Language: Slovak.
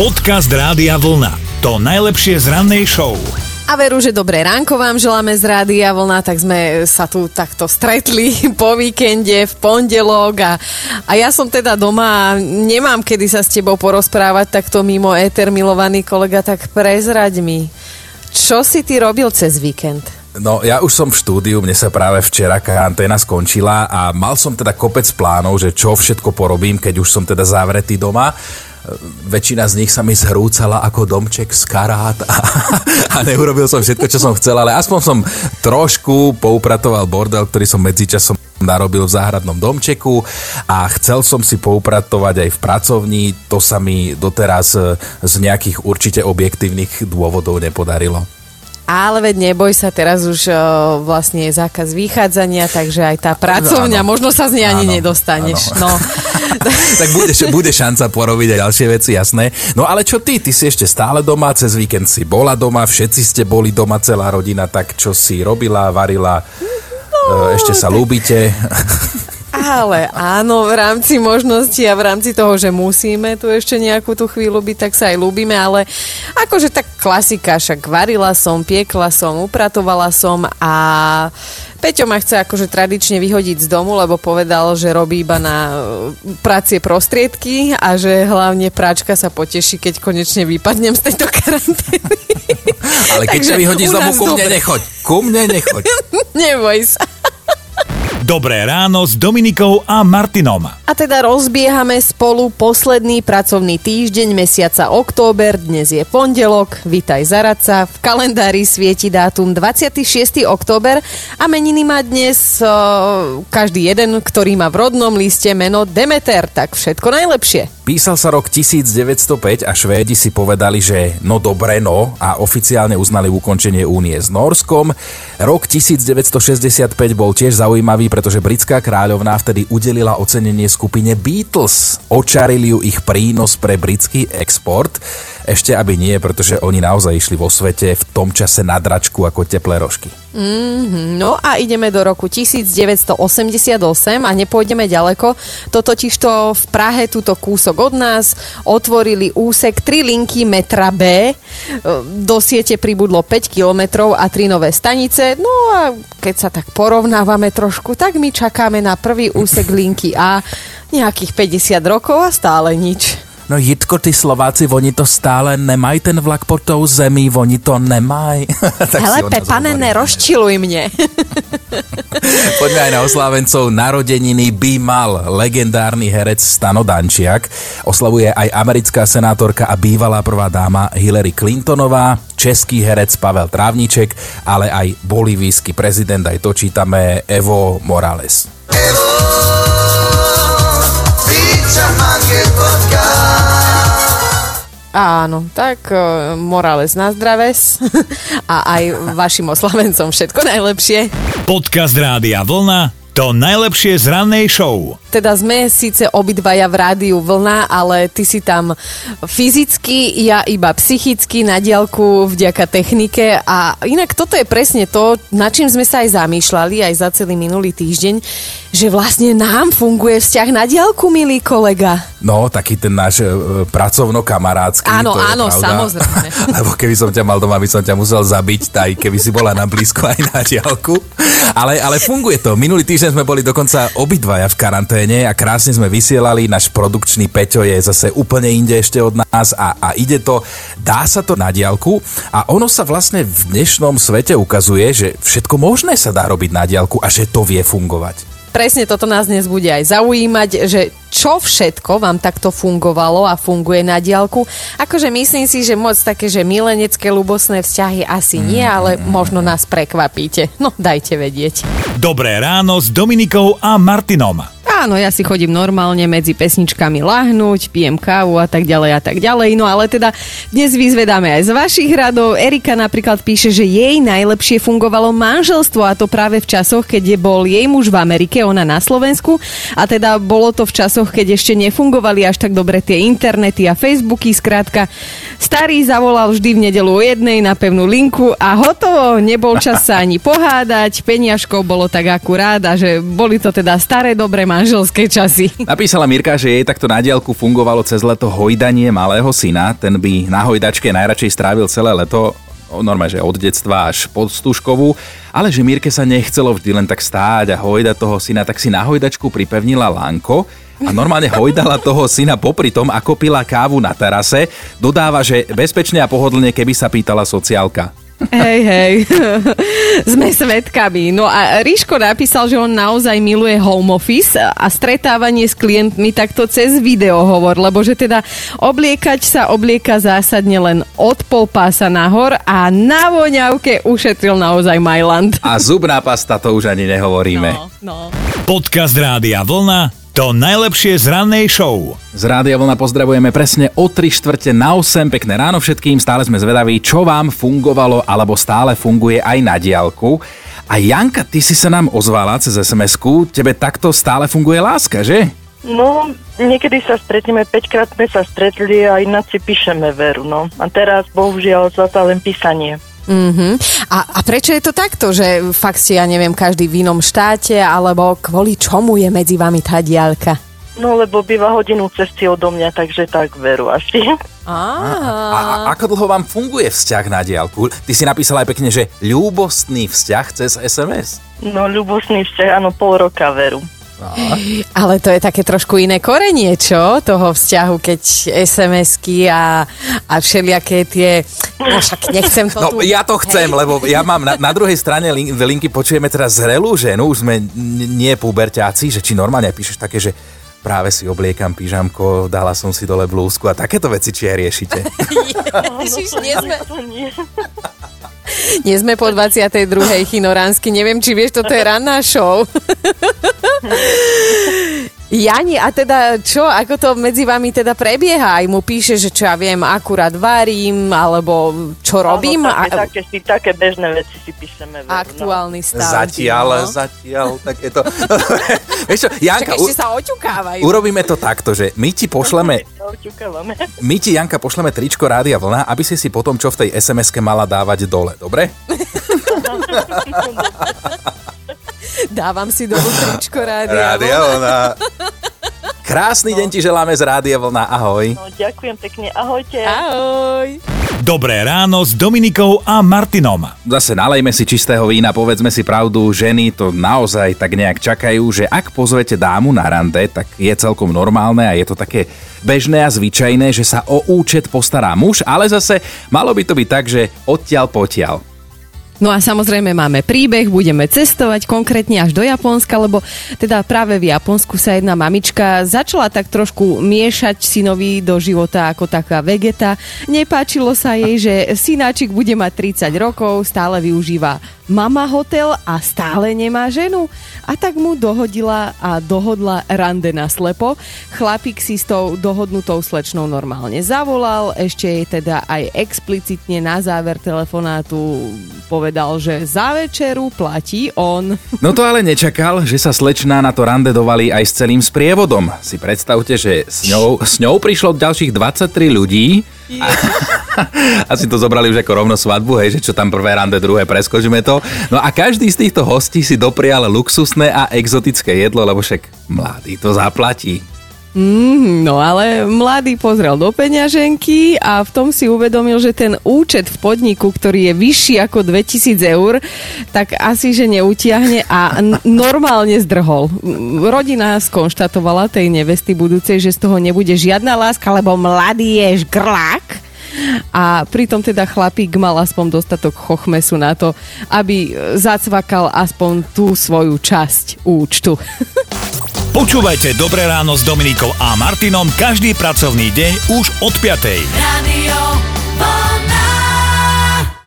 Podcast Rádia Vlna. To najlepšie z rannej show. A veru, že dobré ránko vám želáme z Rádia Vlna, tak sme sa tu takto stretli po víkende, v pondelok a, a ja som teda doma a nemám kedy sa s tebou porozprávať takto mimo éter, milovaný kolega, tak prezraď mi, čo si ty robil cez víkend? No, ja už som v štúdiu, mne sa práve včera karanténa skončila a mal som teda kopec plánov, že čo všetko porobím, keď už som teda zavretý doma väčšina z nich sa mi zhrúcala ako domček z karát a, a neurobil som všetko, čo som chcel, ale aspoň som trošku poupratoval bordel, ktorý som medzičasom narobil v záhradnom domčeku a chcel som si poupratovať aj v pracovni, to sa mi doteraz z nejakých určite objektívnych dôvodov nepodarilo. Ale veď neboj sa, teraz už uh, vlastne je zákaz vychádzania, takže aj tá pracovňa, áno. možno sa z nej ani áno, nedostaneš. Áno. No. tak bude, bude šanca porobiť aj ďalšie veci, jasné. No ale čo ty? Ty si ešte stále doma, cez víkend si bola doma, všetci ste boli doma, celá rodina, tak čo si robila, varila, no, ešte sa tak... ľúbite? Ale áno, v rámci možnosti a v rámci toho, že musíme tu ešte nejakú tú chvíľu byť, tak sa aj ľúbime, ale akože tak klasika, však varila som, piekla som, upratovala som a Peťo ma chce akože tradične vyhodiť z domu, lebo povedal, že robí iba na e, pracie prostriedky a že hlavne práčka sa poteší, keď konečne vypadnem z tejto karantény. Ale keď sa vyhodí z domu, ku mne nechoď. Ku mne nechoď. Neboj sa. Dobré ráno s Dominikou a Martinom. A teda rozbiehame spolu posledný pracovný týždeň mesiaca október, dnes je pondelok, vítaj Zaraca, v kalendári svieti dátum 26. október a meniny má dnes uh, každý jeden, ktorý má v rodnom liste meno Demeter, tak všetko najlepšie. Písal sa rok 1905 a Švédi si povedali, že no dobre no a oficiálne uznali ukončenie únie s Norskom. Rok 1965 bol tiež zaujímavý, pretože britská kráľovná vtedy udelila ocenenie skupine Beatles. Očarili ju ich prínos pre britský export. Ešte aby nie, pretože oni naozaj išli vo svete v tom čase na dračku ako teplé rožky. Mm-hmm. No a ideme do roku 1988 a nepôjdeme ďaleko. To totižto v Prahe, túto kúsok od nás, otvorili úsek 3 linky metra B. Do siete pribudlo 5 kilometrov a 3 nové stanice. No a keď sa tak porovnávame trošku, tak my čakáme na prvý úsek linky A nejakých 50 rokov a stále nič. No Jitko, ty Slováci, oni to stále nemají ten vlak pod tou zemí, oni to nemají. Hele, Pepane, nerozčiluj mne. Poďme aj na oslávencov narodeniny by mal legendárny herec Stano Dančiak. Oslavuje aj americká senátorka a bývalá prvá dáma Hillary Clintonová, český herec Pavel Trávniček, ale aj bolivijský prezident, aj to čítame Evo Morales. Evo, Áno, tak uh, Morales na zdraves a aj vašim oslavencom všetko najlepšie. Podcast Rádia Vlna to najlepšie z rannej show. Teda sme síce obidvaja v rádiu vlna, ale ty si tam fyzicky, ja iba psychicky na diálku vďaka technike a inak toto je presne to, na čím sme sa aj zamýšľali aj za celý minulý týždeň, že vlastne nám funguje vzťah na diálku, milý kolega. No, taký ten náš e, pracovno-kamarádsky. Áno, to áno, pravda. samozrejme. Lebo keby som ťa mal doma, by som ťa musel zabiť, aj keby si bola na blízko aj na diálku. Ale, ale funguje to. Minulý týždeň sme boli dokonca obidvaja v karanténe a krásne sme vysielali. Náš produkčný Peťo je zase úplne inde ešte od nás a, a ide to, dá sa to na diálku a ono sa vlastne v dnešnom svete ukazuje, že všetko možné sa dá robiť na diálku a že to vie fungovať presne toto nás dnes bude aj zaujímať, že čo všetko vám takto fungovalo a funguje na diálku. Akože myslím si, že moc také, že milenecké ľubosné vzťahy asi nie, mm. ale možno nás prekvapíte. No, dajte vedieť. Dobré ráno s Dominikou a Martinom. Áno, ja si chodím normálne medzi pesničkami lahnúť, pijem kávu a tak ďalej a tak ďalej. No ale teda dnes vyzvedáme aj z vašich radov. Erika napríklad píše, že jej najlepšie fungovalo manželstvo a to práve v časoch, keď je bol jej muž v Amerike, ona na Slovensku. A teda bolo to v časoch, keď ešte nefungovali až tak dobre tie internety a Facebooky. Skrátka, starý zavolal vždy v nedelu o jednej na pevnú linku a hotovo. Nebol čas sa ani pohádať, peniažkov bolo tak akurát a že boli to teda staré dobré manželstvo manželské časy. Napísala Mirka, že jej takto na diálku fungovalo cez leto hojdanie malého syna. Ten by na hojdačke najradšej strávil celé leto normálne, že od detstva až pod stužkovú, ale že Mirke sa nechcelo vždy len tak stáť a hojdať toho syna, tak si na hojdačku pripevnila lanko a normálne hojdala toho syna popri tom, ako pila kávu na terase. Dodáva, že bezpečne a pohodlne, keby sa pýtala sociálka. Hej, hej. Sme svetkami. No a Ríško napísal, že on naozaj miluje home office a stretávanie s klientmi takto cez video hovor, lebo že teda obliekať sa oblieka zásadne len od pol pása nahor a na voňavke ušetril naozaj Majland. A zubná pasta to už ani nehovoríme. No, no. Podcast Rádia Vlna to najlepšie z rannej show. Z Rádia Vlna pozdravujeme presne o 3 štvrte na 8. Pekné ráno všetkým. Stále sme zvedaví, čo vám fungovalo alebo stále funguje aj na diálku. A Janka, ty si sa nám ozvala cez sms Tebe takto stále funguje láska, že? No, niekedy sa stretneme, 5 krát sme sa stretli a ináč si píšeme veru, no. A teraz bohužiaľ zatiaľ len písanie. Uh-huh. A, a prečo je to takto, že fakt ste, ja neviem, každý v inom štáte, alebo kvôli čomu je medzi vami tá diálka? No, lebo býva hodinu cesty odo mňa, takže tak veru asi. A, a ako dlho vám funguje vzťah na diálku? Ty si napísala aj pekne, že ľúbostný vzťah cez SMS. No, ľúbostný vzťah, áno, pol roka veru. Ale to je také trošku iné korenie, čo? Toho vzťahu, keď SMS-ky a, a všelijaké tie... No však nechcem to No tu... ja to chcem, Hej. lebo ja mám na, na druhej strane link, linky počujeme teraz zrelú ženu, už sme n- nie puberťáci, že či normálne píšeš také, že práve si obliekam pyžamko, dala som si dole blúzku a takéto veci, či aj riešite. Ježiš, nie sme, nie. sme po 22. chinoránsky. Neviem, či vieš, toto je ranná show. Jani, a teda čo, ako to medzi vami teda prebieha? Aj mu píše, že čo ja viem, akurát varím, alebo čo robím? Áno, také, a, také, si, také bežné veci si píšeme veru. Aktuálny stav. Zatiaľ, no. zatiaľ, takéto. Vieš čo, Janka, ešte u, sa oťukávajú. urobíme to takto, že my ti pošleme No. My ti, Janka, pošleme tričko Rádia Vlna, aby si si potom čo v tej SMS-ke mala dávať dole, dobre? Dávam si dolu tričko rádia. Vlna. Krásny deň ti želáme z Rádia Vlna, ahoj. No, ďakujem pekne, ahojte. Ahoj. Dobré ráno s Dominikou a Martinom. Zase nalejme si čistého vína, povedzme si pravdu, ženy to naozaj tak nejak čakajú, že ak pozvete dámu na rande, tak je celkom normálne a je to také bežné a zvyčajné, že sa o účet postará muž, ale zase malo by to byť tak, že odtiaľ potiaľ. No a samozrejme máme príbeh, budeme cestovať konkrétne až do Japonska, lebo teda práve v Japonsku sa jedna mamička začala tak trošku miešať synovi do života ako taká vegeta. Nepáčilo sa jej, že synáčik bude mať 30 rokov, stále využíva mama hotel a stále nemá ženu. A tak mu dohodila a dohodla rande na slepo. Chlapík si s tou dohodnutou slečnou normálne zavolal, ešte jej teda aj explicitne na záver telefonátu povedal, že za večeru platí on. No to ale nečakal, že sa slečná na to rande dovali aj s celým sprievodom. Si predstavte, že s ňou, s ňou prišlo ďalších 23 ľudí. A, asi to zobrali už ako rovno svadbu, hej, že čo tam prvé rande, druhé, preskočme to. No a každý z týchto hostí si doprial luxusné a exotické jedlo, lebo však mladý to zaplatí. Mm, no ale mladý pozrel do peňaženky a v tom si uvedomil, že ten účet v podniku, ktorý je vyšší ako 2000 eur, tak asi, že neutiahne a n- normálne zdrhol. Rodina skonštatovala tej nevesty budúcej, že z toho nebude žiadna láska, lebo mladý je žgrlák. A pritom teda chlapík mal aspoň dostatok chochmesu na to, aby zacvakal aspoň tú svoju časť účtu. Počúvajte Dobré ráno s Dominikou a Martinom každý pracovný deň už od 5. Radio